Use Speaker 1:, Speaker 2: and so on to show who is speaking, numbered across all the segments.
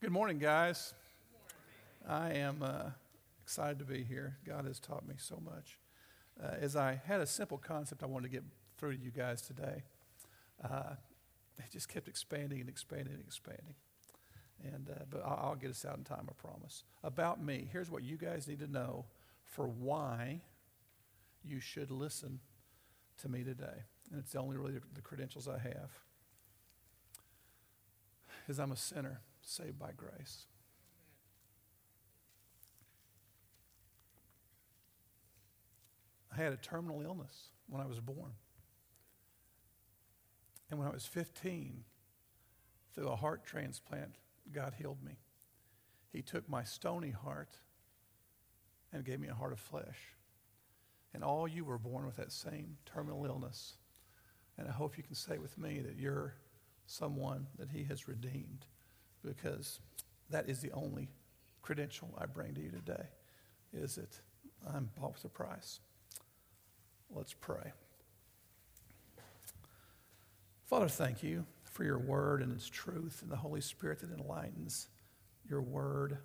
Speaker 1: Good morning, guys. I am uh, excited to be here. God has taught me so much. Uh, as I had a simple concept I wanted to get through to you guys today, uh, it just kept expanding and expanding and expanding. And, uh, but I'll, I'll get us out in time, I promise. About me, here's what you guys need to know for why you should listen to me today. And it's the only really the credentials I have. Is I'm a sinner saved by grace. I had a terminal illness when I was born. And when I was 15, through a heart transplant, God healed me. He took my stony heart and gave me a heart of flesh. And all you were born with that same terminal illness. And I hope you can say with me that you're someone that He has redeemed because that is the only credential I bring to you today is that I'm bought with a price. Let's pray. Father, thank you for your word and its truth and the Holy Spirit that enlightens your word.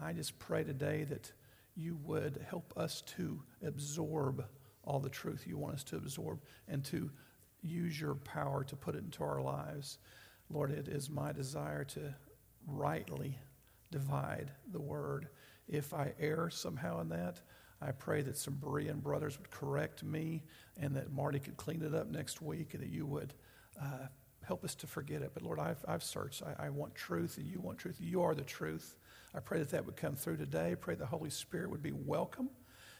Speaker 1: I just pray today that you would help us to absorb all the truth you want us to absorb and to use your power to put it into our lives. Lord, it is my desire to rightly divide the word. If I err somehow in that, I pray that some Berean brothers would correct me and that Marty could clean it up next week and that you would uh, help us to forget it. But Lord, I've, I've searched. I, I, want truth and you want truth. You are the truth. I pray that that would come through today. Pray the Holy Spirit would be welcome.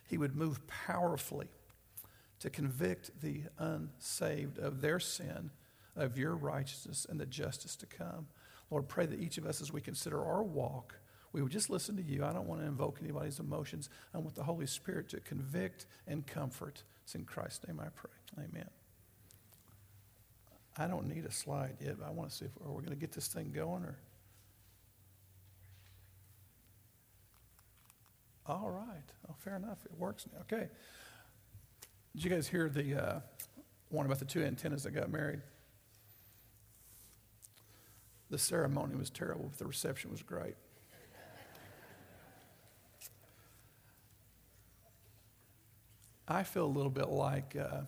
Speaker 1: He would move powerfully to convict the unsaved of their sin of your righteousness and the justice to come. Lord, pray that each of us, as we consider our walk, we would just listen to you. I don't want to invoke anybody's emotions. I want the Holy Spirit to convict and comfort. It's in Christ's name I pray. Amen. I don't need a slide yet, but I want to see if we're we going to get this thing going or. All right. Oh, fair enough. It works now. Okay. Did you guys hear the uh, one about the two antennas that got married? The ceremony was terrible, but the reception was great. I feel a little bit like uh,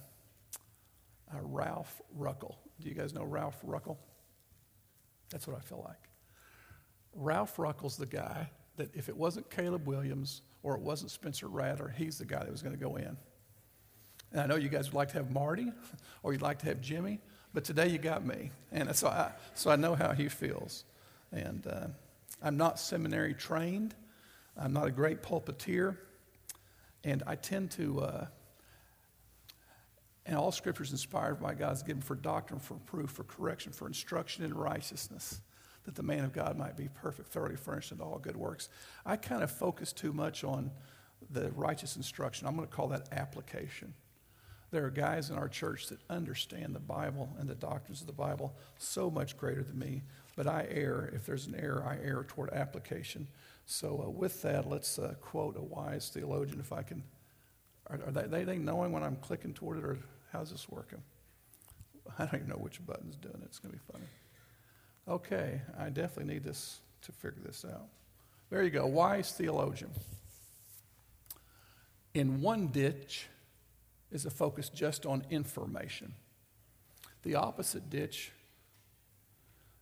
Speaker 1: uh, Ralph Ruckel. Do you guys know Ralph Ruckel? That's what I feel like. Ralph Ruckel's the guy that if it wasn't Caleb Williams or it wasn't Spencer Rattler, he's the guy that was going to go in. And I know you guys would like to have Marty or you'd like to have Jimmy, but today you got me. And so I, so I know how he feels. And uh, I'm not seminary trained, I'm not a great pulpiteer. And I tend to, uh, and all scripture is inspired by God is given for doctrine, for proof, for correction, for instruction in righteousness, that the man of God might be perfect, thoroughly furnished in all good works. I kind of focus too much on the righteous instruction. I'm going to call that application. There are guys in our church that understand the Bible and the doctrines of the Bible so much greater than me, but I err. If there's an error, I err toward application. So, uh, with that, let's uh, quote a wise theologian if I can. Are, are they, they knowing when I'm clicking toward it, or how's this working? I don't even know which button's doing it. It's going to be funny. Okay, I definitely need this to figure this out. There you go, wise theologian. In one ditch, is a focus just on information. The opposite ditch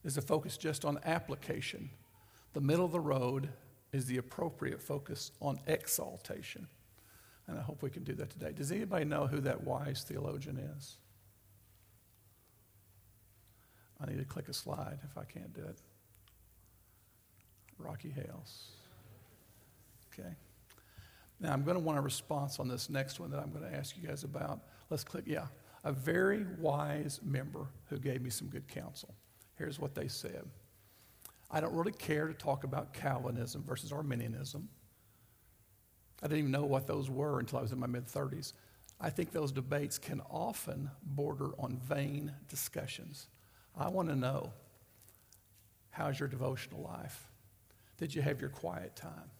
Speaker 1: is a focus just on application. The middle of the road is the appropriate focus on exaltation. And I hope we can do that today. Does anybody know who that wise theologian is? I need to click a slide if I can't do it. Rocky Hales. Okay. Now, I'm going to want a response on this next one that I'm going to ask you guys about. Let's click, yeah. A very wise member who gave me some good counsel. Here's what they said I don't really care to talk about Calvinism versus Arminianism. I didn't even know what those were until I was in my mid 30s. I think those debates can often border on vain discussions. I want to know how's your devotional life? Did you have your quiet time?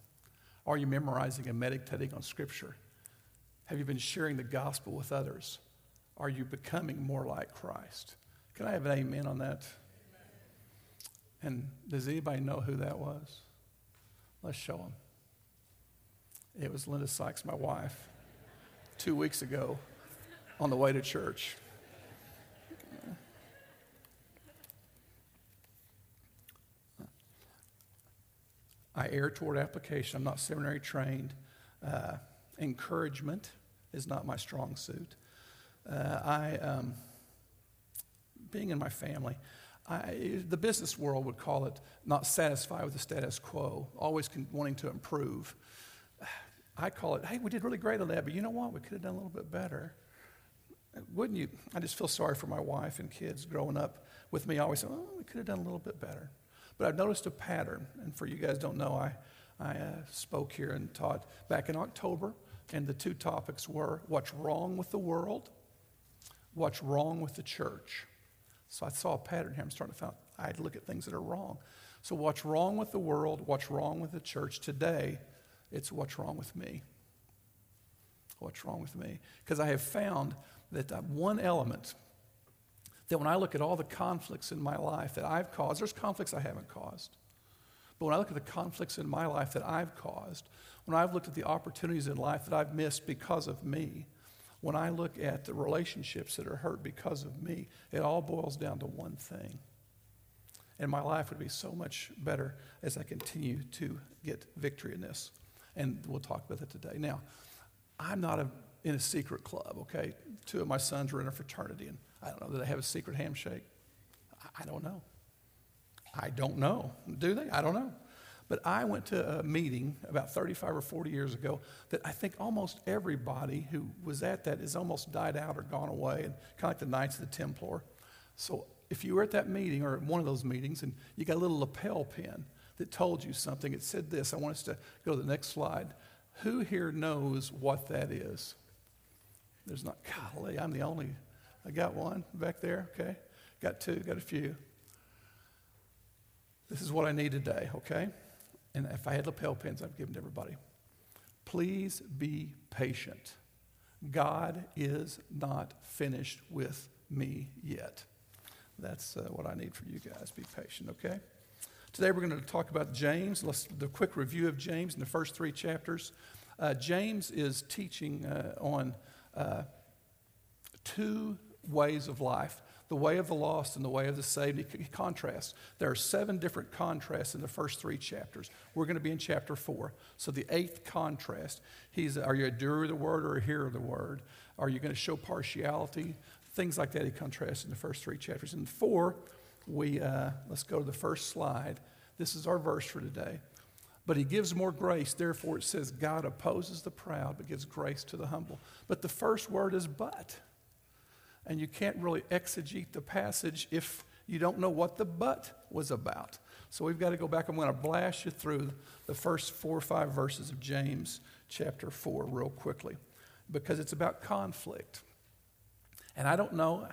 Speaker 1: Are you memorizing and meditating on Scripture? Have you been sharing the gospel with others? Are you becoming more like Christ? Can I have an amen on that? And does anybody know who that was? Let's show them. It was Linda Sykes, my wife, two weeks ago on the way to church. I err toward application. I'm not seminary trained. Uh, encouragement is not my strong suit. Uh, I, um, being in my family, I, the business world would call it not satisfied with the status quo, always con- wanting to improve. I call it, hey, we did really great on that, but you know what? We could have done a little bit better. Wouldn't you? I just feel sorry for my wife and kids growing up with me, always saying, oh, we could have done a little bit better. But I've noticed a pattern, and for you guys don't know, I, I uh, spoke here and taught back in October, and the two topics were what's wrong with the world, what's wrong with the church. So I saw a pattern here. I'm starting to find I look at things that are wrong. So what's wrong with the world, what's wrong with the church today, it's what's wrong with me. What's wrong with me? Because I have found that one element that when I look at all the conflicts in my life that I've caused, there's conflicts I haven't caused. But when I look at the conflicts in my life that I've caused, when I've looked at the opportunities in life that I've missed because of me, when I look at the relationships that are hurt because of me, it all boils down to one thing. And my life would be so much better as I continue to get victory in this. And we'll talk about it today. Now, I'm not a, in a secret club, okay? Two of my sons are in a fraternity, and I don't know, do they have a secret handshake? I don't know. I don't know. Do they? I don't know. But I went to a meeting about 35 or 40 years ago that I think almost everybody who was at that has almost died out or gone away, and kind of like the Knights of the Templar. So if you were at that meeting or at one of those meetings and you got a little lapel pin that told you something, it said this. I want us to go to the next slide. Who here knows what that is? There's not, golly, I'm the only I got one back there, okay? Got two, got a few. This is what I need today, okay? And if I had lapel pins, I'd give them to everybody. Please be patient. God is not finished with me yet. That's uh, what I need for you guys. Be patient, okay? Today we're going to talk about James. Let's a quick review of James in the first three chapters. Uh, James is teaching uh, on two ways of life the way of the lost and the way of the saved. He contrasts. There are seven different contrasts in the first three chapters. We're going to be in chapter four. So the eighth contrast, he's are you a doer of the word or a hearer of the word? Are you going to show partiality? Things like that he contrasts in the first three chapters. In four, we uh, let's go to the first slide. This is our verse for today. But he gives more grace. Therefore, it says, God opposes the proud, but gives grace to the humble. But the first word is but and you can't really exegete the passage if you don't know what the but was about. So we've got to go back. I'm going to blast you through the first four or five verses of James chapter 4 real quickly because it's about conflict. And I don't know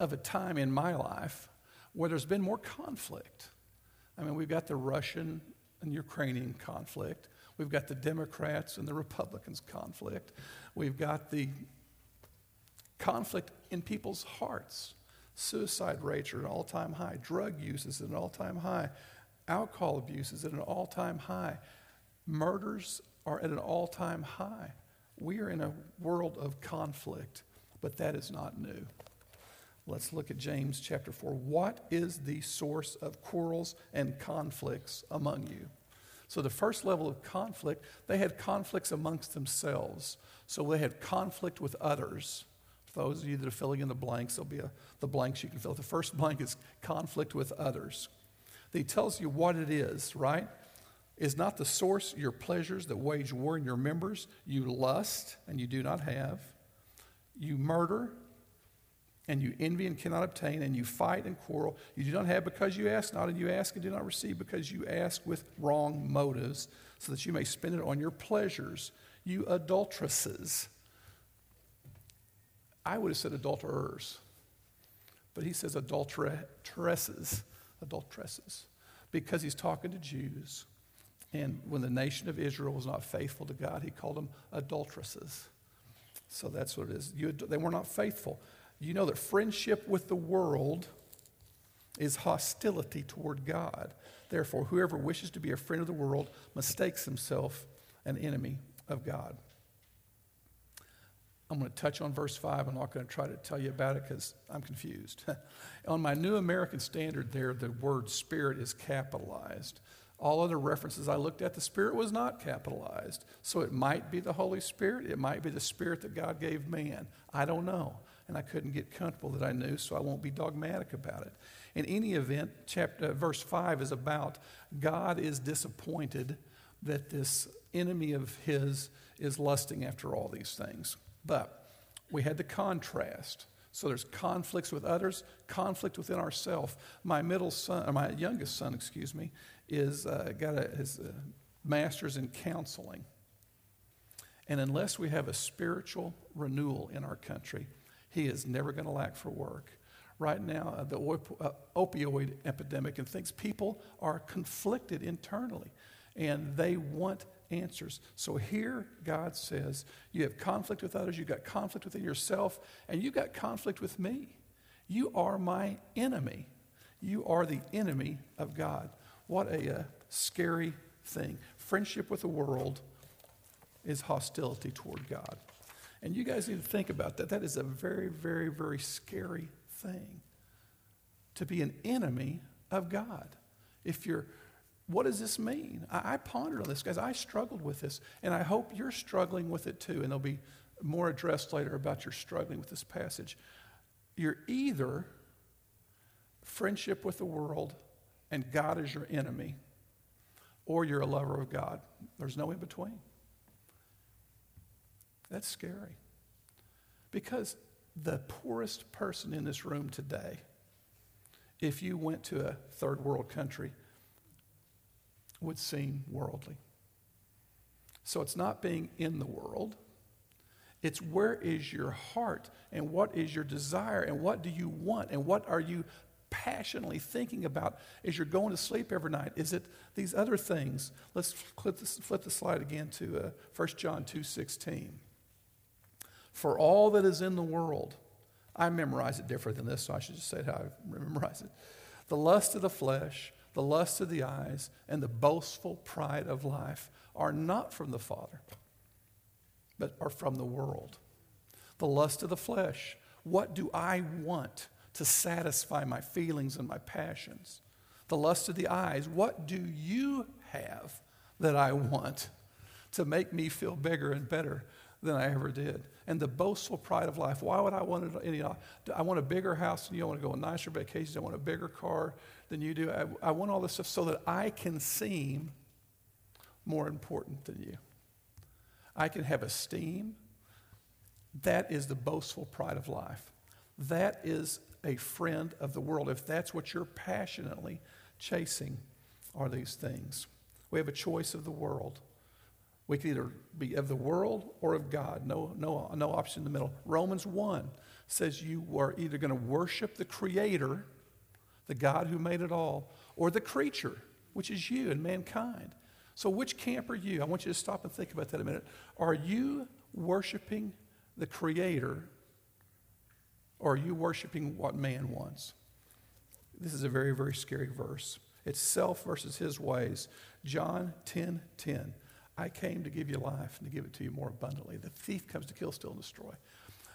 Speaker 1: of a time in my life where there's been more conflict. I mean, we've got the Russian and Ukrainian conflict. We've got the Democrats and the Republicans conflict. We've got the conflict in people's hearts. Suicide rates are at an all time high, drug use is at an all time high, alcohol abuse is at an all time high, murders are at an all time high. We are in a world of conflict, but that is not new. Let's look at James chapter 4. What is the source of quarrels and conflicts among you? So, the first level of conflict, they had conflicts amongst themselves. So, they had conflict with others. For Those of you that are filling in the blanks, there'll be a, the blanks you can fill. The first blank is conflict with others. He tells you what it is, right? Is not the source your pleasures that wage war in your members. You lust and you do not have. You murder and you envy and cannot obtain, and you fight and quarrel. You do not have because you ask not, and you ask and do not receive because you ask with wrong motives, so that you may spend it on your pleasures. You adulteresses. I would have said adulterers, but he says adulteresses, adulteresses, because he's talking to Jews. And when the nation of Israel was not faithful to God, he called them adulteresses. So that's what it is. You, they were not faithful. You know that friendship with the world is hostility toward God. Therefore, whoever wishes to be a friend of the world mistakes himself an enemy of God. I'm going to touch on verse 5. I'm not going to try to tell you about it because I'm confused. on my New American Standard, there, the word spirit is capitalized. All other references I looked at, the Spirit was not capitalized. So it might be the Holy Spirit. It might be the Spirit that God gave man. I don't know. And I couldn't get comfortable that I knew, so I won't be dogmatic about it. In any event, chapter, verse 5 is about God is disappointed that this enemy of his is lusting after all these things. But we had the contrast. So there's conflicts with others, conflict within ourselves. My middle son, or my youngest son, excuse me, is uh, got a, his uh, master's in counseling. And unless we have a spiritual renewal in our country, he is never going to lack for work. Right now, uh, the op- uh, opioid epidemic and things, people are conflicted internally and they want answers. So here, God says, you have conflict with others, you've got conflict within yourself, and you've got conflict with me. You are my enemy. You are the enemy of God. What a uh, scary thing. Friendship with the world is hostility toward God. And you guys need to think about that. That is a very, very, very scary thing to be an enemy of God. If you're, what does this mean? I, I pondered on this, guys. I struggled with this, and I hope you're struggling with it too. And there'll be more addressed later about your struggling with this passage. You're either friendship with the world and God is your enemy, or you're a lover of God. There's no in between. That's scary. Because the poorest person in this room today, if you went to a third world country, would seem worldly. So it's not being in the world. It's where is your heart and what is your desire and what do you want and what are you passionately thinking about as you're going to sleep every night? Is it these other things? Let's flip, flip the slide again to uh, 1 John 2.16. For all that is in the world, I memorize it different than this, so I should just say how I memorize it. The lust of the flesh, the lust of the eyes, and the boastful pride of life are not from the Father, but are from the world. The lust of the flesh. What do I want? to satisfy my feelings and my passions. The lust of the eyes. What do you have that I want to make me feel bigger and better than I ever did? And the boastful pride of life. Why would I want it? Know, I want a bigger house than you. I want to go on nicer vacations. I want a bigger car than you do. I, I want all this stuff so that I can seem more important than you. I can have esteem. That is the boastful pride of life. That is a friend of the world, if that's what you're passionately chasing, are these things. We have a choice of the world. We can either be of the world or of God. No, no, no option in the middle. Romans 1 says you are either going to worship the Creator, the God who made it all, or the creature, which is you and mankind. So, which camp are you? I want you to stop and think about that a minute. Are you worshiping the Creator or are you worshiping what man wants? This is a very, very scary verse. It's self versus his ways. John 10 10. I came to give you life and to give it to you more abundantly. The thief comes to kill, steal, and destroy.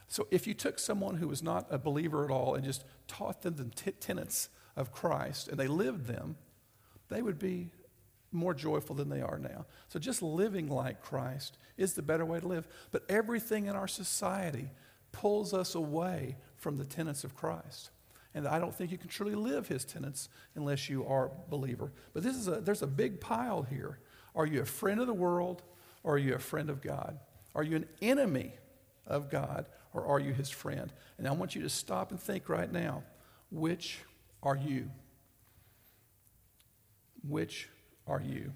Speaker 1: So if you took someone who was not a believer at all and just taught them the t- tenets of Christ and they lived them, they would be more joyful than they are now. So just living like Christ is the better way to live. But everything in our society pulls us away from the tenets of Christ. And I don't think you can truly live his tenets unless you are a believer. But this is a, there's a big pile here. Are you a friend of the world or are you a friend of God? Are you an enemy of God or are you his friend? And I want you to stop and think right now which are you? Which are you?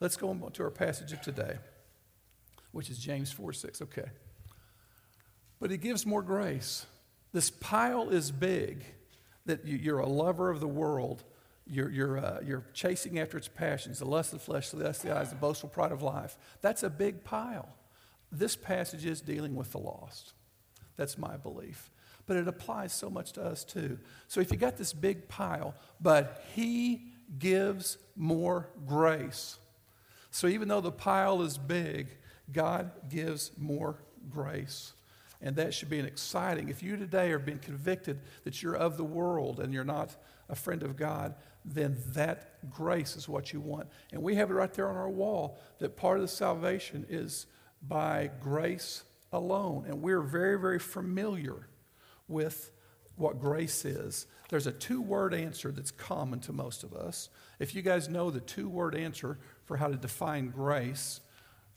Speaker 1: Let's go on to our passage of today, which is James 4 6. Okay. But he gives more grace. This pile is big that you're a lover of the world. You're, you're, uh, you're chasing after its passions, the lust of the flesh, the lust of the eyes, the boastful pride of life. That's a big pile. This passage is dealing with the lost. That's my belief. but it applies so much to us too. So if you got this big pile, but He gives more grace. So even though the pile is big, God gives more grace. And that should be an exciting. If you today are being convicted that you're of the world and you're not a friend of God, then that grace is what you want. And we have it right there on our wall that part of the salvation is by grace alone. And we're very, very familiar with what grace is. There's a two word answer that's common to most of us. If you guys know the two word answer for how to define grace,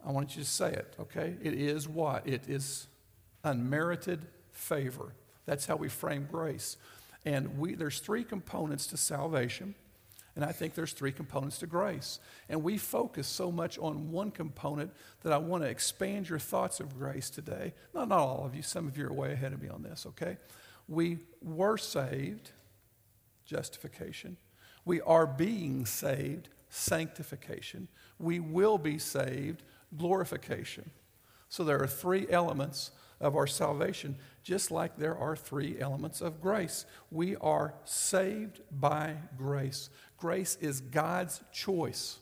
Speaker 1: I want you to say it, okay? It is what? It is unmerited favor. That's how we frame grace. And we, there's three components to salvation, and I think there's three components to grace. And we focus so much on one component that I want to expand your thoughts of grace today. Not, not all of you, some of you are way ahead of me on this, okay? We were saved, justification. We are being saved, sanctification. We will be saved, glorification. So there are three elements of our salvation, just like there are three elements of grace. We are saved by grace. Grace is God's choice.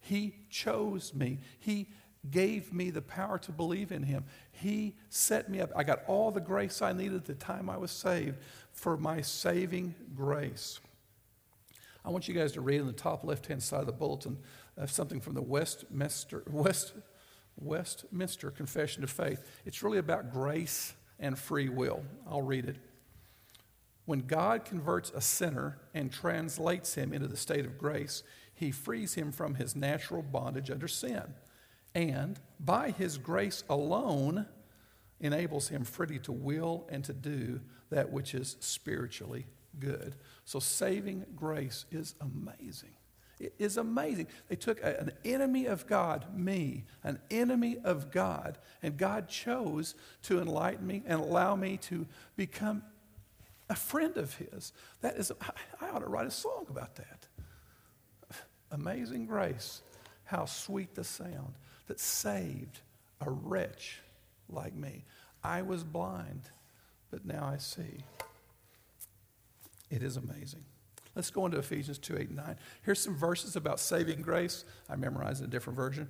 Speaker 1: He chose me. He gave me the power to believe in Him. He set me up. I got all the grace I needed at the time I was saved for my saving grace. I want you guys to read on the top left hand side of the bulletin uh, something from the Westminster, West, Westminster Confession of Faith. It's really about grace and free will. I'll read it. When God converts a sinner and translates him into the state of grace, he frees him from his natural bondage under sin. And by his grace alone, enables him freely to will and to do that which is spiritually good. So saving grace is amazing. It is amazing. They took a, an enemy of God, me, an enemy of God, and God chose to enlighten me and allow me to become a friend of His. That is, I, I ought to write a song about that. Amazing grace. How sweet the sound that saved a wretch like me. I was blind, but now I see. It is amazing. Let's go into Ephesians 2 8 and 9. Here's some verses about saving grace. I memorized a different version.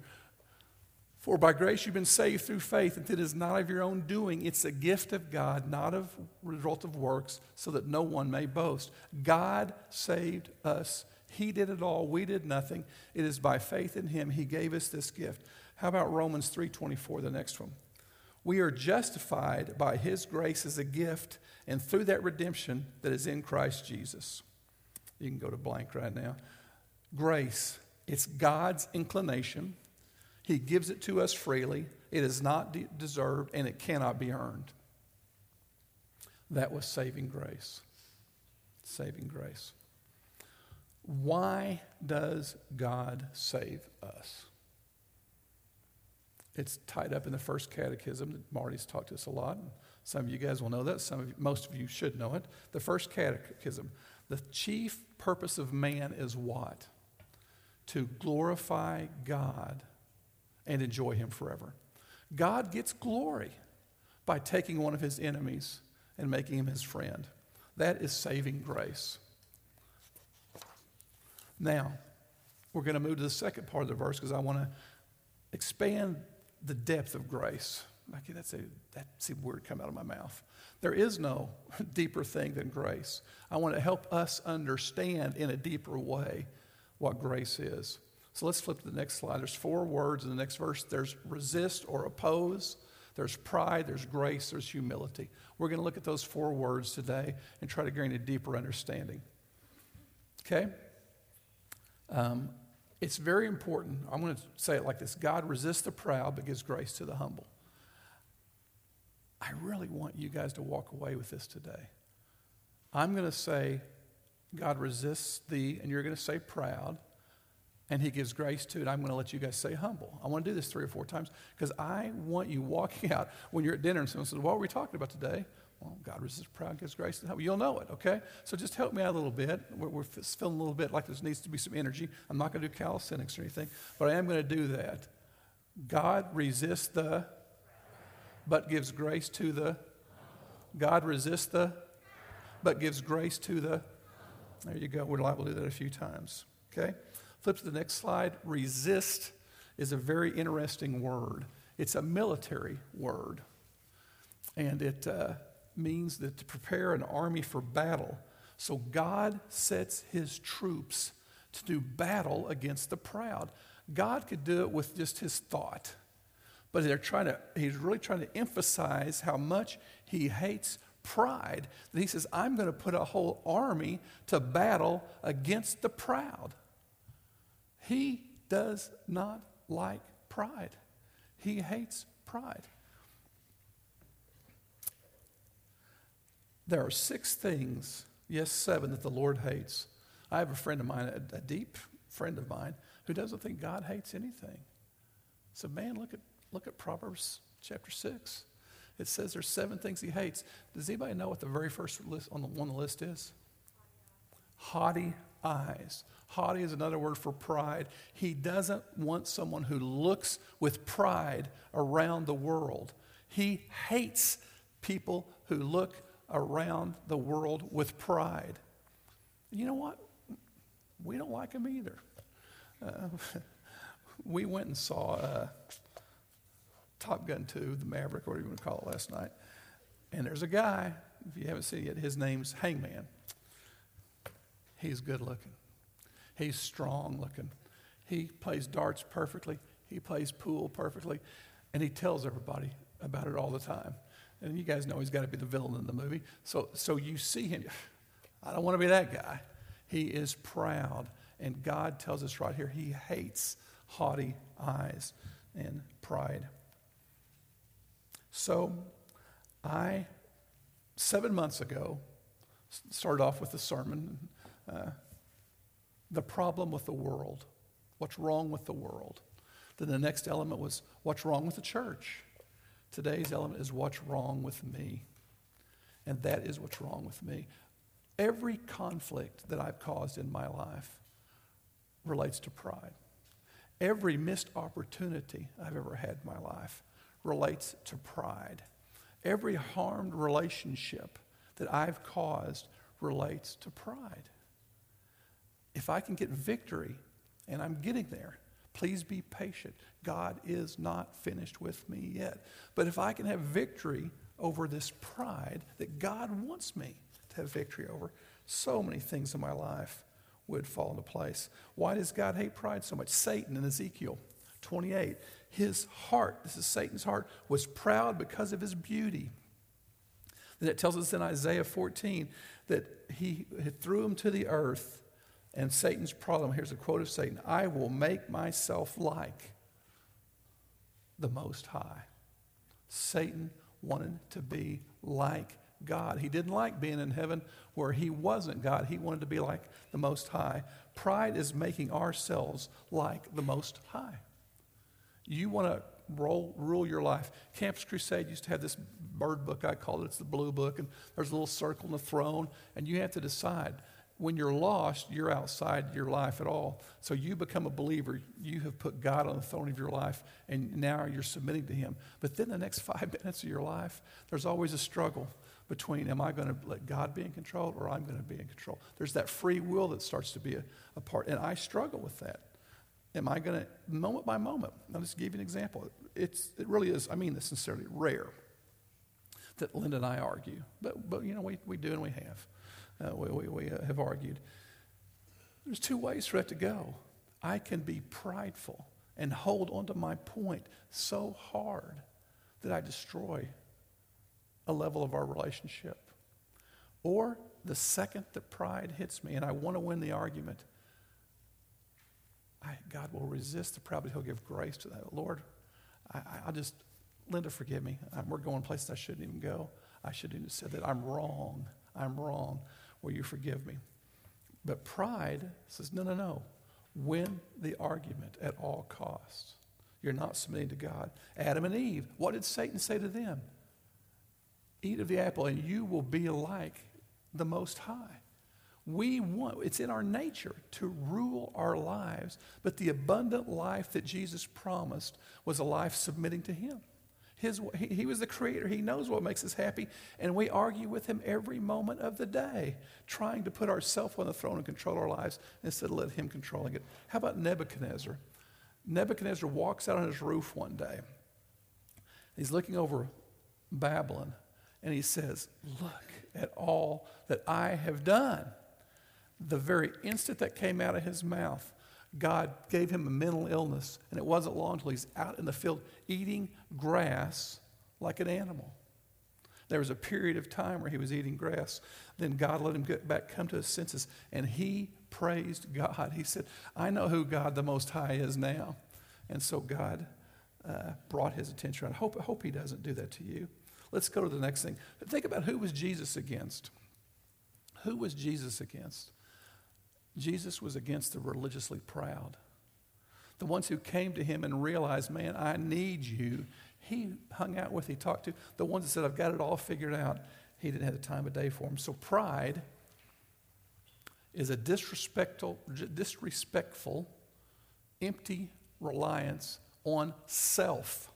Speaker 1: For by grace you've been saved through faith, and it is not of your own doing. It's a gift of God, not of result of works, so that no one may boast. God saved us. He did it all. We did nothing. It is by faith in Him He gave us this gift. How about Romans 3:24, the next one? We are justified by His grace as a gift, and through that redemption that is in Christ Jesus. You can go to blank right now. Grace, it's God's inclination. He gives it to us freely. It is not de- deserved and it cannot be earned. That was saving grace. Saving grace. Why does God save us? It's tied up in the first catechism Marty's talked to us a lot. Some of you guys will know that. Some of you, most of you should know it. The first catechism. The chief purpose of man is what? To glorify God and enjoy Him forever. God gets glory by taking one of His enemies and making him His friend. That is saving grace. Now, we're going to move to the second part of the verse because I want to expand the depth of grace. Okay, that's a that seemed weird come out of my mouth. There is no deeper thing than grace. I want to help us understand in a deeper way what grace is. So let's flip to the next slide. There's four words in the next verse. There's resist or oppose. There's pride, there's grace, there's humility. We're going to look at those four words today and try to gain a deeper understanding. Okay? Um, it's very important. I'm going to say it like this God resists the proud, but gives grace to the humble. I really want you guys to walk away with this today. I'm going to say, God resists thee, and you're going to say proud, and he gives grace to it. I'm going to let you guys say humble. I want to do this three or four times because I want you walking out when you're at dinner and someone says, What are we talking about today? Well, God resists proud, gives grace to humble. You'll know it, okay? So just help me out a little bit. We're, we're feeling a little bit like there needs to be some energy. I'm not going to do calisthenics or anything, but I am going to do that. God resists the but gives grace to the. God resists the, but gives grace to the. There you go. We're liable to do that a few times. Okay? Flip to the next slide. Resist is a very interesting word. It's a military word. And it uh, means that to prepare an army for battle. So God sets his troops to do battle against the proud. God could do it with just his thought. But they're trying to, he's really trying to emphasize how much he hates pride. That he says, I'm going to put a whole army to battle against the proud. He does not like pride, he hates pride. There are six things, yes, seven, that the Lord hates. I have a friend of mine, a, a deep friend of mine, who doesn't think God hates anything. So, man, look at, look at Proverbs chapter 6. It says there's seven things he hates. Does anybody know what the very first list on the one on the list is? Haughty eyes. Haughty is another word for pride. He doesn't want someone who looks with pride around the world. He hates people who look around the world with pride. You know what? We don't like him either. Uh, we went and saw uh, Top Gun 2, the Maverick, whatever you want to call it, last night. And there's a guy, if you haven't seen it yet, his name's Hangman. He's good looking, he's strong looking. He plays darts perfectly, he plays pool perfectly, and he tells everybody about it all the time. And you guys know he's got to be the villain in the movie. So, so you see him. I don't want to be that guy. He is proud. And God tells us right here he hates haughty eyes and pride. So I, seven months ago, started off with the sermon uh, the problem with the world. What's wrong with the world? Then the next element was what's wrong with the church? Today's element is what's wrong with me. And that is what's wrong with me. Every conflict that I've caused in my life relates to pride. Every missed opportunity I've ever had in my life relates to pride. Every harmed relationship that I've caused relates to pride. If I can get victory, and I'm getting there, please be patient. God is not finished with me yet. But if I can have victory over this pride that God wants me to have victory over, so many things in my life would fall into place. Why does God hate pride so much? Satan in Ezekiel 28, his heart, this is Satan's heart, was proud because of his beauty. Then it tells us in Isaiah 14 that he threw him to the earth. And Satan's problem here's a quote of Satan I will make myself like the Most High. Satan wanted to be like God. He didn't like being in heaven where he wasn't God. He wanted to be like the Most High. Pride is making ourselves like the Most High. You want to roll, rule your life. Campus Crusade used to have this bird book, I call it. It's the blue book, and there's a little circle in the throne, and you have to decide when you're lost, you're outside your life at all. So you become a believer. You have put God on the throne of your life, and now you're submitting to Him. But then the next five minutes of your life, there's always a struggle between am I going to let God be in control or I'm going to be in control. There's that free will that starts to be a, a part, and I struggle with that. Am I going to, moment by moment, I'll just give you an example. It's, it really is, I mean this sincerely, rare that Linda and I argue. But, but you know, we, we do and we have uh, we, we, we uh, have argued. There's two ways for it to go. I can be prideful and hold onto my point so hard that I destroy a level of our relationship. Or the second that pride hits me and I want to win the argument, I, God will resist the proud, but He'll give grace to that. Lord, I, will just, Linda, forgive me. I'm, we're going places I shouldn't even go. I shouldn't have said that. I'm wrong. I'm wrong. Will you forgive me? But pride says, no, no, no. Win the argument at all costs. You're not submitting to God. Adam and Eve, what did Satan say to them? Eat of the apple, and you will be like the Most High. We want, it's in our nature to rule our lives, but the abundant life that Jesus promised was a life submitting to Him. His, he, he was the creator. He knows what makes us happy. And we argue with him every moment of the day, trying to put ourselves on the throne and control our lives instead of let him controlling it. How about Nebuchadnezzar? Nebuchadnezzar walks out on his roof one day. He's looking over Babylon and he says, Look at all that I have done. The very instant that came out of his mouth, God gave him a mental illness, and it wasn't long until he's out in the field eating grass like an animal. There was a period of time where he was eating grass. Then God let him get back, come to his senses, and he praised God. He said, I know who God the Most High is now. And so God uh, brought his attention. I hope, I hope he doesn't do that to you. Let's go to the next thing. Think about who was Jesus against? Who was Jesus against? Jesus was against the religiously proud. The ones who came to him and realized, man, I need you. He hung out with, he talked to. The ones that said, I've got it all figured out, he didn't have the time of day for them. So pride is a disrespectful, disrespectful, empty reliance on self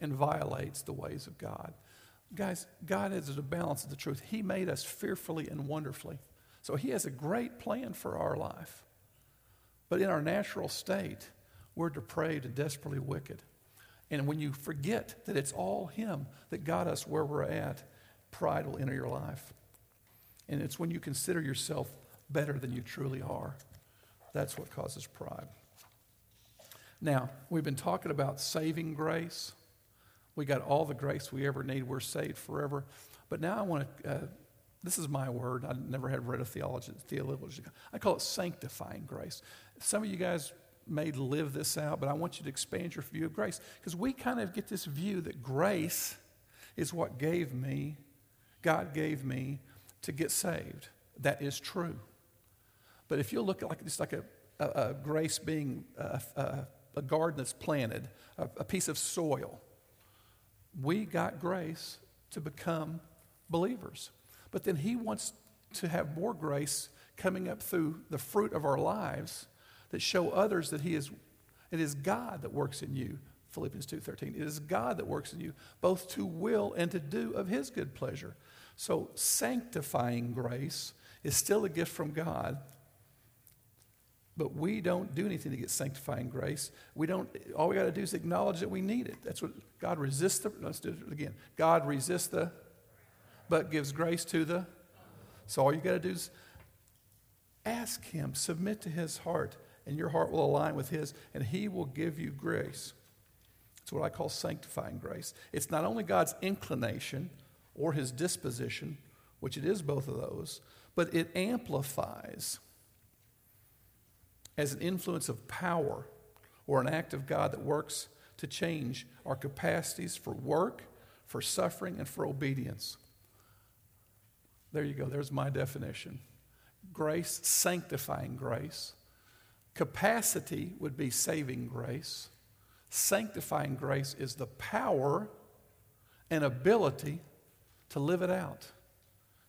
Speaker 1: and violates the ways of God. Guys, God is the balance of the truth. He made us fearfully and wonderfully. So He has a great plan for our life. But in our natural state, we're depraved and desperately wicked. And when you forget that it's all Him that got us where we're at, pride will enter your life. And it's when you consider yourself better than you truly are. That's what causes pride. Now, we've been talking about saving grace. We got all the grace we ever need. We're saved forever. But now I want to, uh, this is my word. I never had read a theology, theology. I call it sanctifying grace. Some of you guys may live this out, but I want you to expand your view of grace because we kind of get this view that grace is what gave me, God gave me to get saved. That is true. But if you look at like just like a, a, a grace being uh, a, a, a, garden that's planted, a piece of soil, we got grace to become believers. But then He wants to have more grace coming up through the fruit of our lives that show others that He is, it is God that works in you. Philippians 2:13. It is God that works in you, both to will and to do of His good pleasure. So sanctifying grace is still a gift from God, but we don't do anything to get sanctifying grace. We don't, all we got to do is acknowledge that we need it. That's what God resists the, let's do it again. God resists the, but gives grace to the. So all you got to do is ask Him, submit to His heart, and your heart will align with His, and He will give you grace. It's what I call sanctifying grace. It's not only God's inclination or His disposition, which it is both of those, but it amplifies as an influence of power or an act of God that works to change our capacities for work, for suffering, and for obedience. There you go. There's my definition grace, sanctifying grace. Capacity would be saving grace. Sanctifying grace is the power and ability to live it out,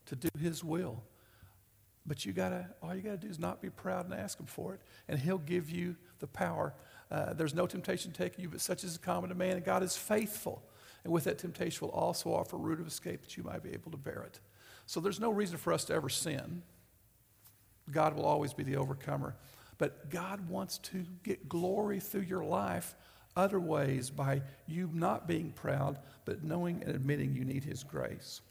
Speaker 1: to do His will. But you gotta, all you gotta do is not be proud and ask Him for it, and He'll give you the power. Uh, there's no temptation taking you, but such is common to man, and God is faithful. And with that temptation will also offer a route of escape that you might be able to bear it. So there's no reason for us to ever sin. God will always be the overcomer. But God wants to get glory through your life other ways by you not being proud, but knowing and admitting you need His grace.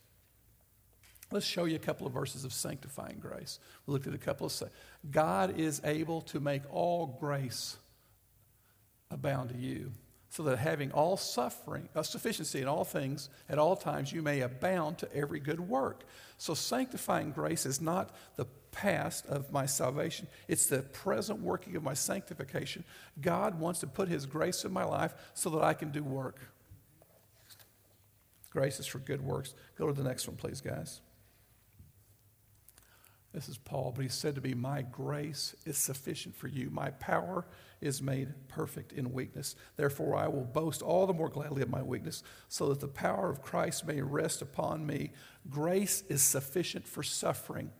Speaker 1: Let's show you a couple of verses of sanctifying grace. We looked at a couple of. God is able to make all grace abound to you, so that having all suffering, a uh, sufficiency in all things at all times, you may abound to every good work. So, sanctifying grace is not the past of my salvation, it's the present working of my sanctification. God wants to put His grace in my life so that I can do work. Grace is for good works. Go to the next one, please, guys. This is Paul, but he said to me, My grace is sufficient for you. My power is made perfect in weakness. Therefore, I will boast all the more gladly of my weakness, so that the power of Christ may rest upon me. Grace is sufficient for suffering.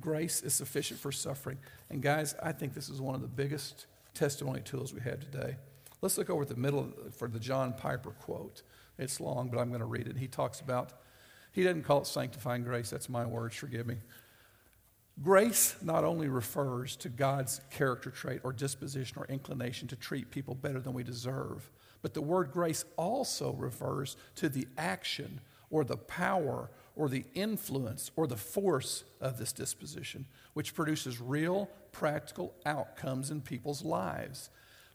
Speaker 1: Grace is sufficient for suffering. And guys, I think this is one of the biggest testimony tools we have today. Let's look over at the middle for the John Piper quote. It's long, but I'm going to read it. He talks about, he doesn't call it sanctifying grace. That's my words, forgive me. Grace not only refers to God's character trait or disposition or inclination to treat people better than we deserve, but the word grace also refers to the action or the power or the influence or the force of this disposition, which produces real practical outcomes in people's lives.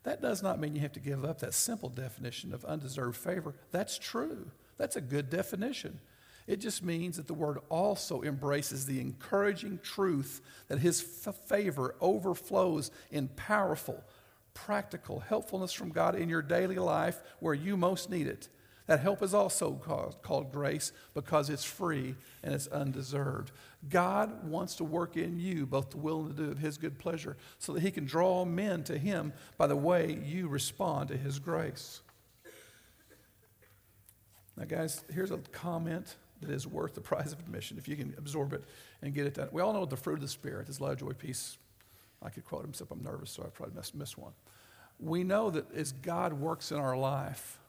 Speaker 1: That does not mean you have to give up that simple definition of undeserved favor. That's true. That's a good definition. It just means that the word also embraces the encouraging truth that his favor overflows in powerful, practical helpfulness from God in your daily life where you most need it. That help is also called, called, grace because it's free and it's undeserved. God wants to work in you both the will and the do of His good pleasure so that He can draw men to Him by the way you respond to His grace. Now, guys, here's a comment that is worth the price of admission if you can absorb it and get it done. We all know the fruit of the Spirit is love, joy, peace. I could quote him, except I'm nervous, so I probably missed miss one. We know that as God works in our life,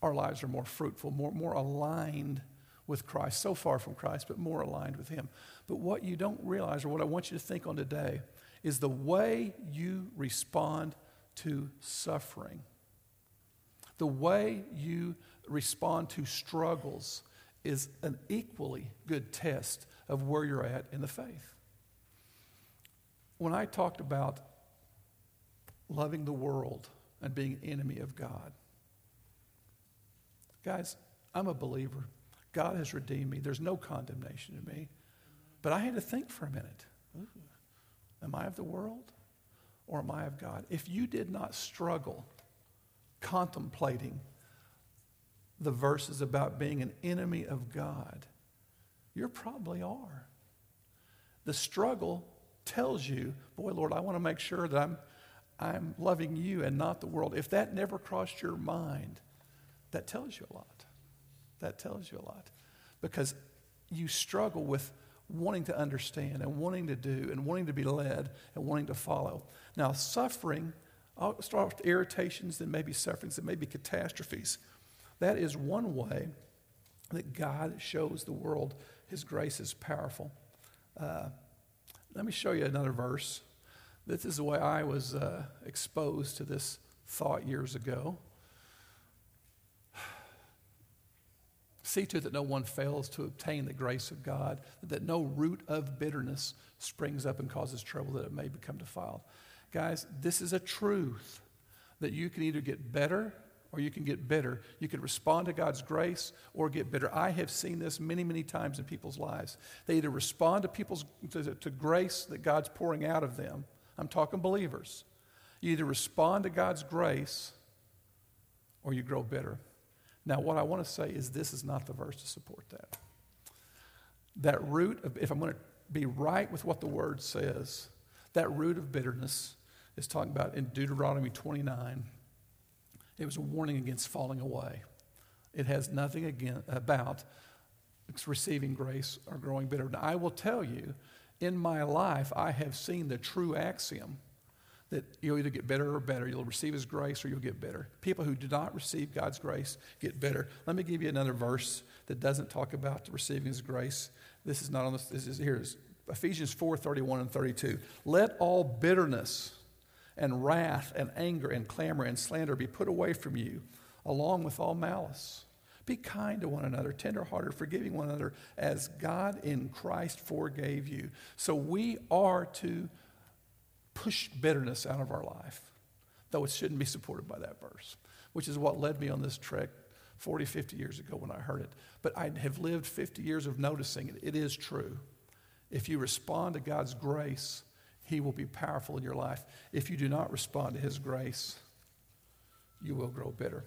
Speaker 1: our lives are more fruitful, more, more aligned with Christ, so far from Christ, but more aligned with Him. But what you don't realize, or what I want you to think on today, is the way you respond to suffering, the way you respond to struggles is an equally good test of where you're at in the faith. When I talked about loving the world and being enemy of God, guys, I'm a believer. God has redeemed me. There's no condemnation to me. But I had to think for a minute mm-hmm. Am I of the world or am I of God? If you did not struggle contemplating the verses about being an enemy of God, you probably are. The struggle tells you, boy, Lord, I want to make sure that I'm, I'm loving you and not the world. If that never crossed your mind, that tells you a lot. That tells you a lot. Because you struggle with wanting to understand and wanting to do and wanting to be led and wanting to follow. Now, suffering, I'll start with irritations, then maybe sufferings, then maybe catastrophes. That is one way that God shows the world his grace is powerful. Uh, let me show you another verse. This is the way I was uh, exposed to this thought years ago. See to it that no one fails to obtain the grace of God, that no root of bitterness springs up and causes trouble, that it may become defiled. Guys, this is a truth that you can either get better or you can get bitter. You can respond to God's grace or get bitter. I have seen this many, many times in people's lives. They either respond to people's to, to grace that God's pouring out of them. I'm talking believers. You either respond to God's grace or you grow bitter. Now, what I want to say is this is not the verse to support that. That root of, if I'm going to be right with what the word says, that root of bitterness is talking about in Deuteronomy 29 it was a warning against falling away. It has nothing again, about receiving grace or growing bitter. Now, I will tell you, in my life, I have seen the true axiom that you'll either get better or better. You'll receive His grace or you'll get bitter. People who do not receive God's grace get bitter. Let me give you another verse that doesn't talk about receiving His grace. This is not on this. This is here. Is Ephesians 4 31 and 32. Let all bitterness and wrath and anger and clamor and slander be put away from you, along with all malice. Be kind to one another, tenderhearted, forgiving one another, as God in Christ forgave you. So we are to push bitterness out of our life, though it shouldn't be supported by that verse, which is what led me on this trek 40, 50 years ago when I heard it. But I have lived 50 years of noticing it. It is true. If you respond to God's grace, he will be powerful in your life. If you do not respond to His grace, you will grow bitter.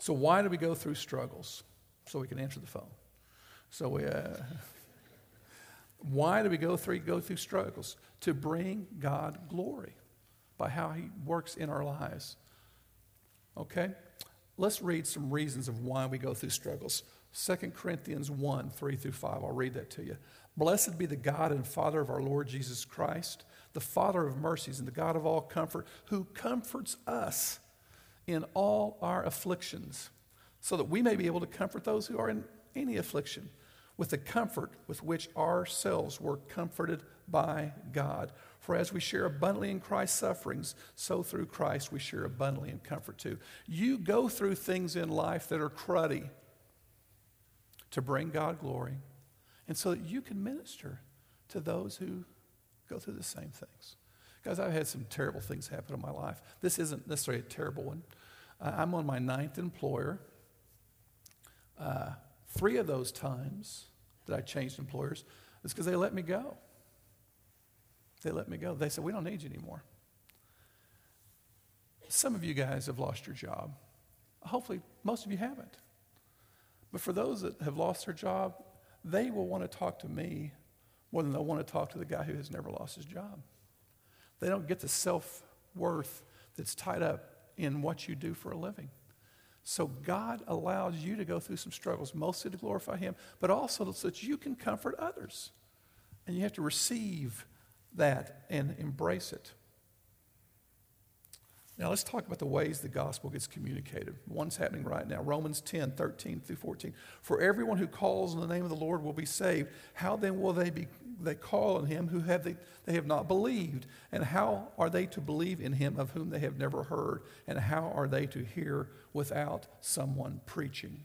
Speaker 1: So, why do we go through struggles? So we can answer the phone. So, we, uh, why do we go through, go through struggles? To bring God glory by how He works in our lives. Okay? Let's read some reasons of why we go through struggles. 2 Corinthians 1 3 through 5. I'll read that to you. Blessed be the God and Father of our Lord Jesus Christ, the Father of mercies and the God of all comfort, who comforts us in all our afflictions, so that we may be able to comfort those who are in any affliction with the comfort with which ourselves were comforted by God. For as we share abundantly in Christ's sufferings, so through Christ we share abundantly in comfort too. You go through things in life that are cruddy to bring God glory, and so that you can minister to those who go through the same things. Guys, I've had some terrible things happen in my life. This isn't necessarily a terrible one. Uh, I'm on my ninth employer. Uh, three of those times that I changed employers is because they let me go. They let me go. They said, We don't need you anymore. Some of you guys have lost your job. Hopefully, most of you haven't. But for those that have lost their job, they will want to talk to me more than they'll want to talk to the guy who has never lost his job. They don't get the self worth that's tied up in what you do for a living. So God allows you to go through some struggles, mostly to glorify Him, but also so that you can comfort others. And you have to receive that and embrace it. Now, let's talk about the ways the gospel gets communicated. One's happening right now Romans 10 13 through 14. For everyone who calls on the name of the Lord will be saved. How then will they, be, they call on him who have they, they have not believed? And how are they to believe in him of whom they have never heard? And how are they to hear without someone preaching?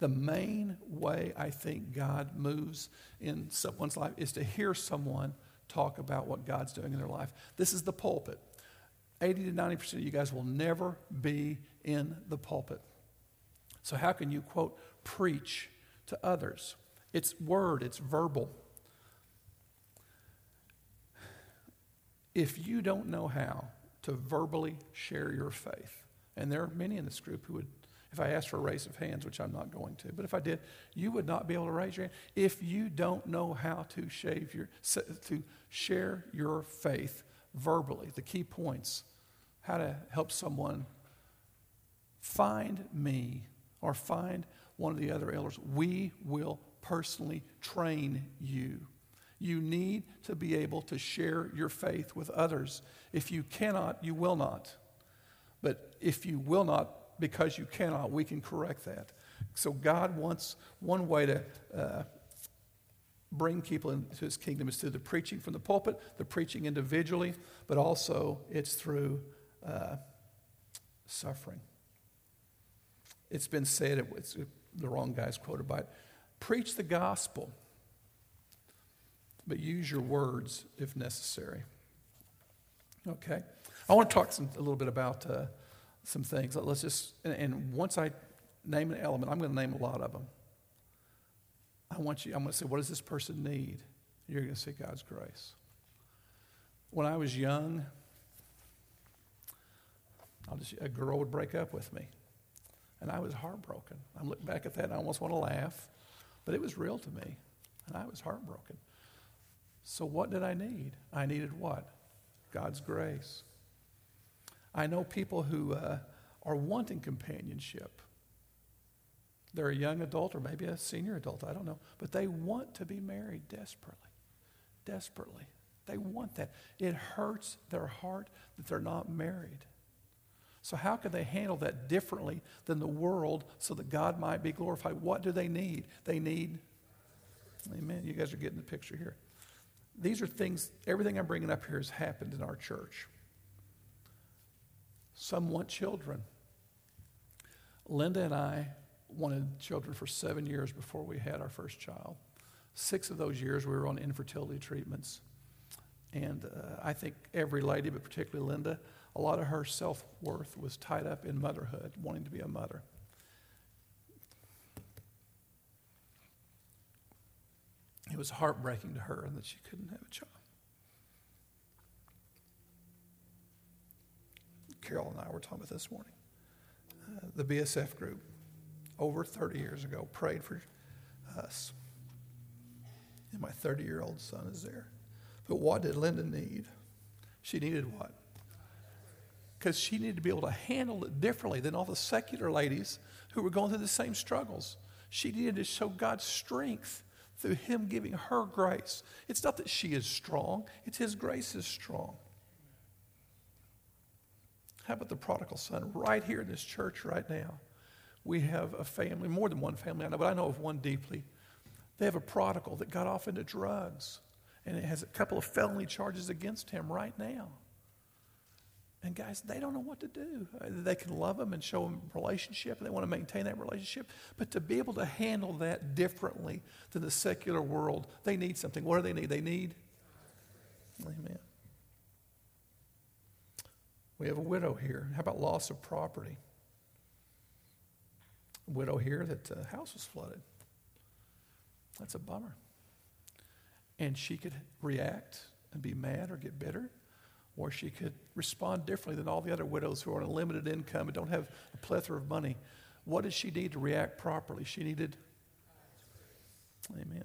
Speaker 1: The main way I think God moves in someone's life is to hear someone talk about what God's doing in their life. This is the pulpit. 80 to 90% of you guys will never be in the pulpit. So, how can you, quote, preach to others? It's word, it's verbal. If you don't know how to verbally share your faith, and there are many in this group who would, if I asked for a raise of hands, which I'm not going to, but if I did, you would not be able to raise your hand. If you don't know how to, shave your, to share your faith verbally, the key points, how to help someone find me or find one of the other elders. We will personally train you. You need to be able to share your faith with others. If you cannot, you will not. But if you will not, because you cannot, we can correct that. So God wants one way to uh, bring people into his kingdom is through the preaching from the pulpit, the preaching individually, but also it's through uh, suffering. It's been said, it's, the wrong guy's quoted by it preach the gospel, but use your words if necessary. Okay? I want to talk some, a little bit about uh, some things. Let's just, and, and once I name an element, I'm going to name a lot of them. I want you, I'm going to say, what does this person need? You're going to say God's grace. When I was young, just, a girl would break up with me. And I was heartbroken. I look back at that and I almost want to laugh, but it was real to me. And I was heartbroken. So, what did I need? I needed what? God's grace. I know people who uh, are wanting companionship. They're a young adult or maybe a senior adult, I don't know. But they want to be married desperately. Desperately. They want that. It hurts their heart that they're not married. So, how can they handle that differently than the world so that God might be glorified? What do they need? They need, amen. You guys are getting the picture here. These are things, everything I'm bringing up here has happened in our church. Some want children. Linda and I wanted children for seven years before we had our first child. Six of those years we were on infertility treatments. And uh, I think every lady, but particularly Linda, a lot of her self worth was tied up in motherhood, wanting to be a mother. It was heartbreaking to her that she couldn't have a child. Carol and I were talking about this morning. Uh, the BSF group, over 30 years ago, prayed for us. And my 30 year old son is there. But what did Linda need? She needed what? Because she needed to be able to handle it differently than all the secular ladies who were going through the same struggles. She needed to show God's strength through Him giving her grace. It's not that she is strong, it's His grace is strong. How about the prodigal son? Right here in this church right now, we have a family, more than one family I know, but I know of one deeply. They have a prodigal that got off into drugs, and it has a couple of felony charges against him right now. And guys, they don't know what to do. Uh, they can love them and show them relationship, and they want to maintain that relationship. But to be able to handle that differently than the secular world, they need something. What do they need? They need. Amen. We have a widow here. How about loss of property? A widow here that the house was flooded. That's a bummer. And she could react and be mad or get bitter or she could respond differently than all the other widows who are on a limited income and don't have a plethora of money. What did she need to react properly? She needed. Amen.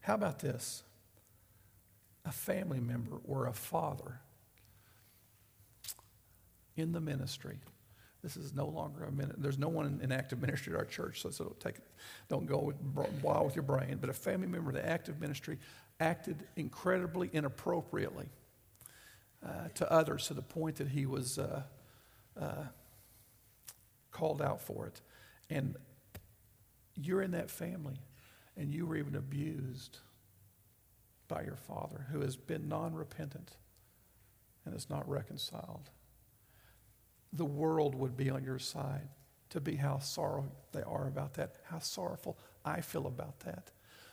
Speaker 1: How about this? A family member or a father in the ministry. This is no longer a minute. There's no one in active ministry at our church, so, so don't take, don't go wild with your brain. But a family member in the active ministry acted incredibly inappropriately uh, to others to the point that he was uh, uh, called out for it. And you're in that family, and you were even abused by your father who has been non repentant and is not reconciled. The world would be on your side to be how sorrow they are about that, how sorrowful I feel about that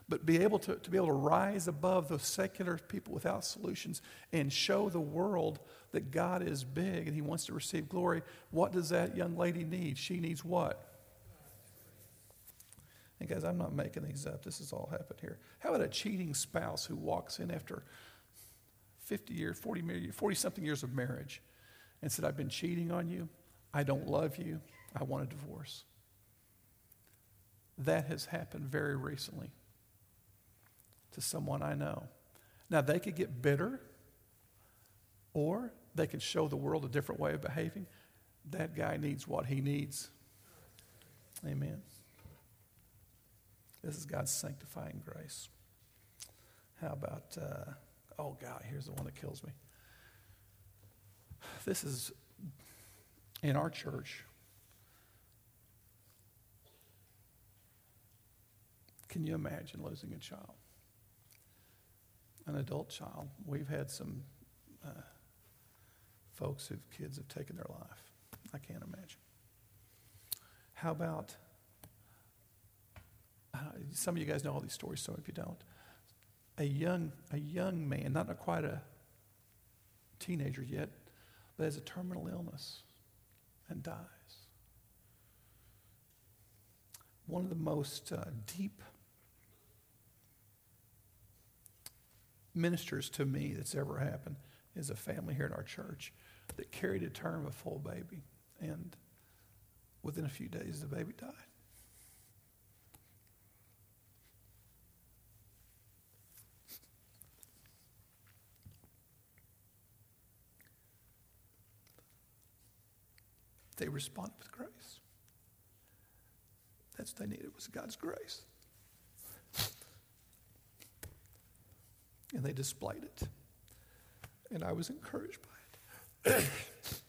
Speaker 1: but be able to, to be able to rise above those secular people without solutions and show the world that God is big and He wants to receive glory. What does that young lady need? She needs what? And guys, I'm not making these up. This has all happened here. How about a cheating spouse who walks in after 50 years, 40, 40 something years of marriage and said, I've been cheating on you. I don't love you. I want a divorce. That has happened very recently to someone I know. Now, they could get bitter, or they could show the world a different way of behaving. That guy needs what he needs. Amen. This is God's sanctifying grace. How about, uh, oh God, here's the one that kills me. This is in our church. Can you imagine losing a child? An adult child. We've had some uh, folks whose kids have taken their life. I can't imagine. How about uh, some of you guys know all these stories, so if you don't. A young, a young man, not quite a teenager yet, but has a terminal illness and dies. One of the most uh, deep ministers to me that's ever happened is a family here in our church that carried a term a full baby. And within a few days, the baby died. They responded with grace. That's what they needed was God's grace. And they displayed it. And I was encouraged by it.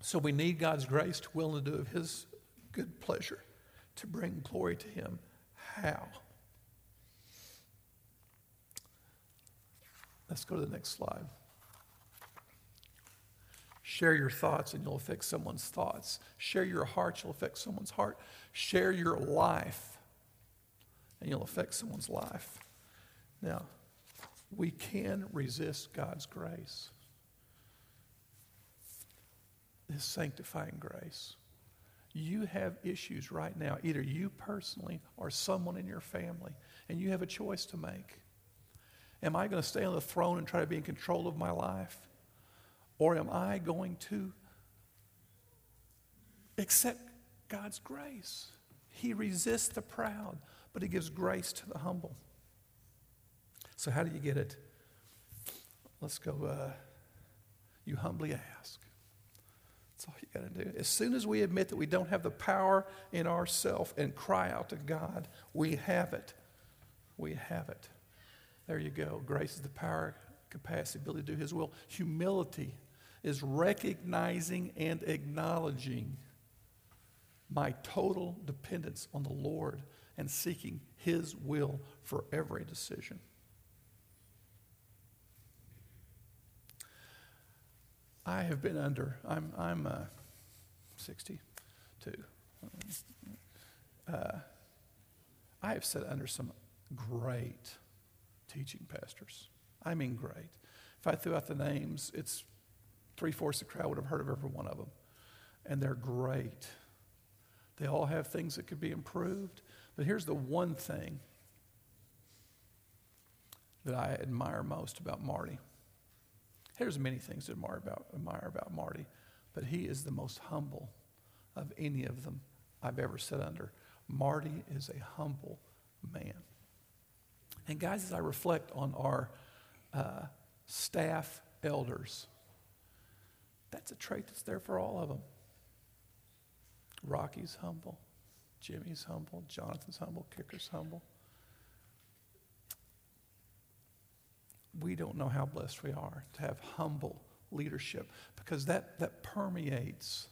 Speaker 1: so we need God's grace to will and do of His good pleasure to bring glory to Him. How? Let's go to the next slide. Share your thoughts and you'll affect someone's thoughts. Share your heart, you'll affect someone's heart. Share your life and you'll affect someone's life. Now, we can resist God's grace, His sanctifying grace. You have issues right now, either you personally or someone in your family, and you have a choice to make. Am I going to stay on the throne and try to be in control of my life? Or am I going to accept God's grace? He resists the proud, but He gives grace to the humble. So, how do you get it? Let's go. Uh, you humbly ask. That's all you got to do. As soon as we admit that we don't have the power in ourself and cry out to God, we have it. We have it. There you go. Grace is the power, capacity, ability to do His will. Humility is recognizing and acknowledging my total dependence on the Lord and seeking His will for every decision. I have been under, I'm, I'm uh, 62. Uh, I have sat under some great teaching pastors. I mean, great. If I threw out the names, it's three fourths of the crowd would have heard of every one of them. And they're great. They all have things that could be improved. But here's the one thing that I admire most about Marty there's many things to admire about, admire about Marty, but he is the most humble of any of them I've ever sat under. Marty is a humble man. And guys, as I reflect on our uh, staff elders, that's a trait that's there for all of them. Rocky's humble, Jimmy's humble, Jonathan's humble, Kicker's humble. We don't know how blessed we are to have humble leadership because that, that permeates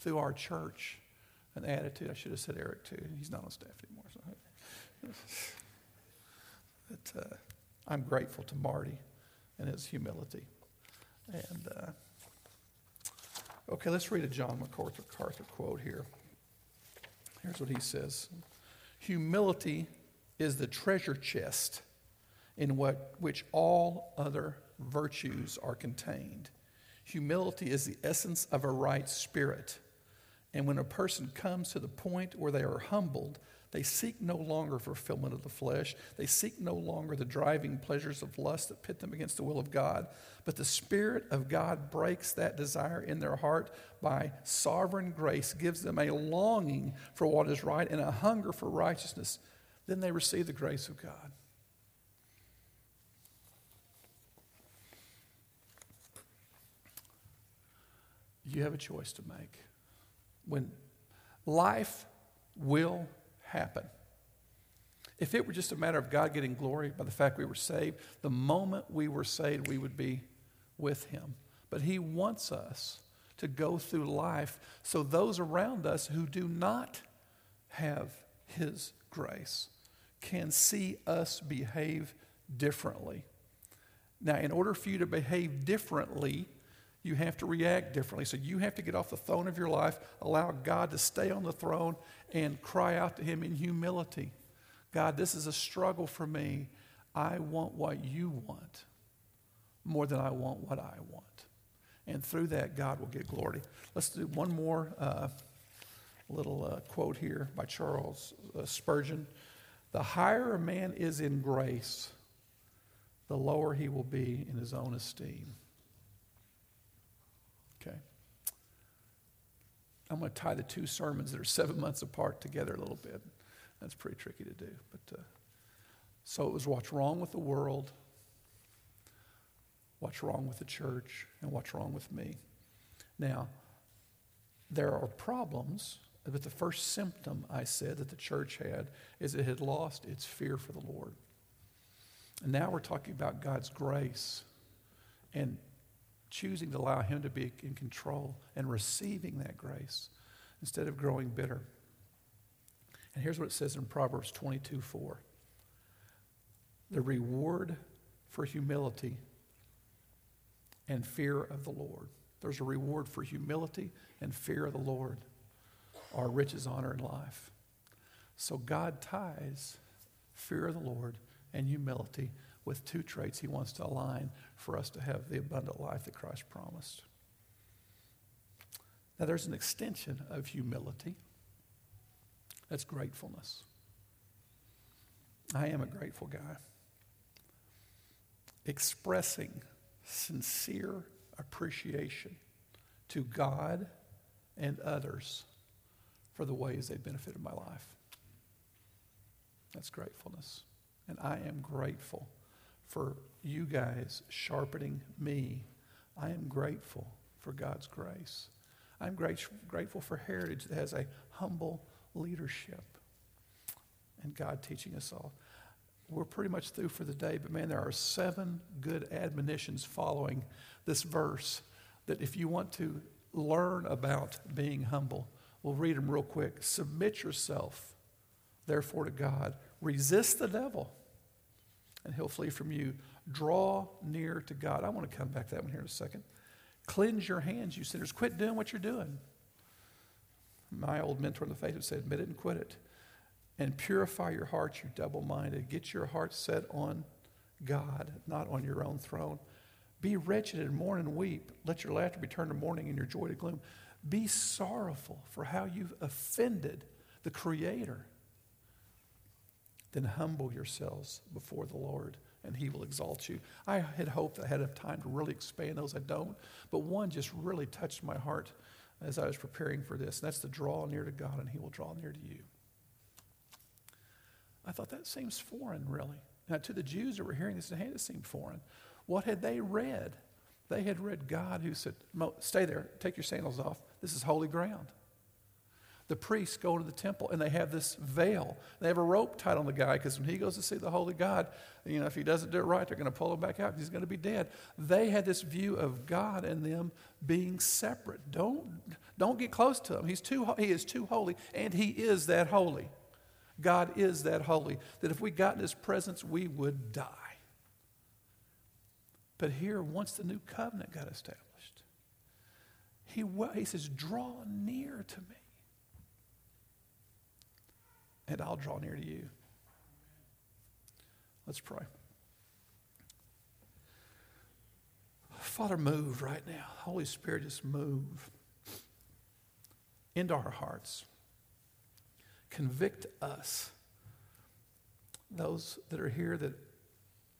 Speaker 1: through our church an attitude. I should have said Eric too. He's not on staff anymore. So but, uh, I'm grateful to Marty and his humility. And uh, okay, let's read a John MacArthur quote here. Here's what he says Humility is the treasure chest in what, which all other virtues are contained. Humility is the essence of a right spirit. And when a person comes to the point where they are humbled, they seek no longer fulfillment of the flesh. They seek no longer the driving pleasures of lust that pit them against the will of God. But the Spirit of God breaks that desire in their heart by sovereign grace, gives them a longing for what is right and a hunger for righteousness. Then they receive the grace of God. You have a choice to make. When life will happen. If it were just a matter of God getting glory by the fact we were saved, the moment we were saved, we would be with Him. But He wants us to go through life so those around us who do not have His grace can see us behave differently. Now, in order for you to behave differently, you have to react differently. So you have to get off the throne of your life, allow God to stay on the throne, and cry out to Him in humility God, this is a struggle for me. I want what you want more than I want what I want. And through that, God will get glory. Let's do one more uh, little uh, quote here by Charles uh, Spurgeon. The higher a man is in grace, the lower he will be in his own esteem. Okay. I'm going to tie the two sermons that are seven months apart together a little bit. That's pretty tricky to do. But uh, so it was what's wrong with the world, what's wrong with the church, and what's wrong with me. Now, there are problems, but the first symptom I said that the church had is it had lost its fear for the Lord. And now we're talking about God's grace and choosing to allow Him to be in control and receiving that grace instead of growing bitter. And here's what it says in Proverbs 22 4 The reward for humility and fear of the Lord. There's a reward for humility and fear of the Lord, our riches, honor, and life. So God ties fear of the Lord and humility with two traits he wants to align for us to have the abundant life that Christ promised. Now, there's an extension of humility that's gratefulness. I am a grateful guy. Expressing sincere appreciation to God and others for the ways they've benefited my life. That's gratefulness. And I am grateful for you guys sharpening me. I am grateful for God's grace. I'm grateful for Heritage that has a humble leadership and God teaching us all. We're pretty much through for the day, but man, there are seven good admonitions following this verse that if you want to learn about being humble, we'll read them real quick. Submit yourself, therefore, to God. Resist the devil, and he'll flee from you. Draw near to God. I want to come back to that one here in a second. Cleanse your hands, you sinners. Quit doing what you're doing. My old mentor in the faith would say, admit it and quit it. And purify your hearts, you double minded. Get your heart set on God, not on your own throne. Be wretched and mourn and weep. Let your laughter be turned to mourning and your joy to gloom. Be sorrowful for how you've offended the Creator. Then humble yourselves before the Lord and he will exalt you. I had hoped I had time to really expand those. I don't. But one just really touched my heart as I was preparing for this. And that's to draw near to God and he will draw near to you. I thought that seems foreign, really. Now, to the Jews that were hearing this, hey, it seemed foreign. What had they read? They had read God who said, Stay there, take your sandals off. This is holy ground the priests go to the temple and they have this veil. They have a rope tied on the guy because when he goes to see the holy God, you know, if he doesn't do it right, they're going to pull him back out he's going to be dead. They had this view of God and them being separate. Don't, don't get close to him. He's too, he is too holy, and he is that holy. God is that holy that if we got in his presence, we would die. But here, once the new covenant got established, he, he says, Draw near to me and I'll draw near to you. Let's pray. Father, move right now. Holy Spirit, just move into our hearts. Convict us, those that are here that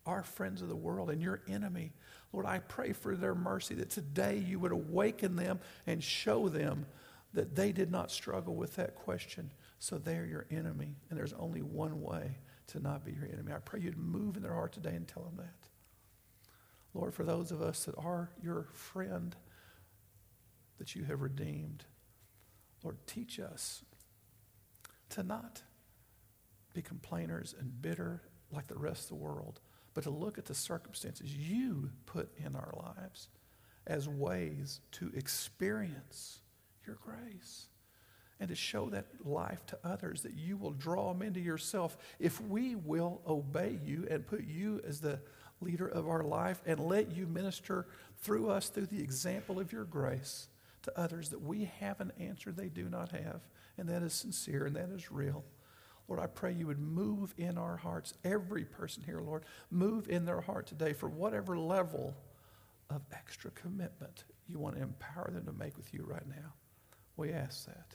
Speaker 1: are friends of the world and your enemy. Lord, I pray for their mercy that today you would awaken them and show them that they did not struggle with that question. So they're your enemy, and there's only one way to not be your enemy. I pray you'd move in their heart today and tell them that. Lord, for those of us that are your friend, that you have redeemed, Lord, teach us to not be complainers and bitter like the rest of the world, but to look at the circumstances you put in our lives as ways to experience your grace and to show that life to others, that you will draw them into yourself if we will obey you and put you as the leader of our life and let you minister through us through the example of your grace to others that we have an answer they do not have, and that is sincere and that is real. Lord, I pray you would move in our hearts, every person here, Lord, move in their heart today for whatever level of extra commitment you want to empower them to make with you right now. We ask that